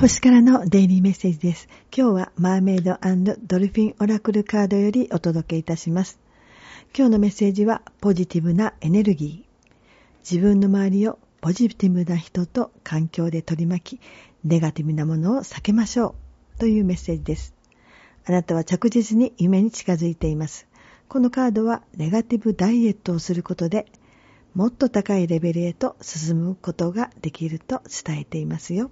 星からのデイリーメッセージです。今日はマーメイドドルフィンオラクルカードよりお届けいたします。今日のメッセージはポジティブなエネルギー。自分の周りをポジティブな人と環境で取り巻き、ネガティブなものを避けましょうというメッセージです。あなたは着実に夢に近づいています。このカードはネガティブダイエットをすることでもっと高いレベルへと進むことができると伝えていますよ。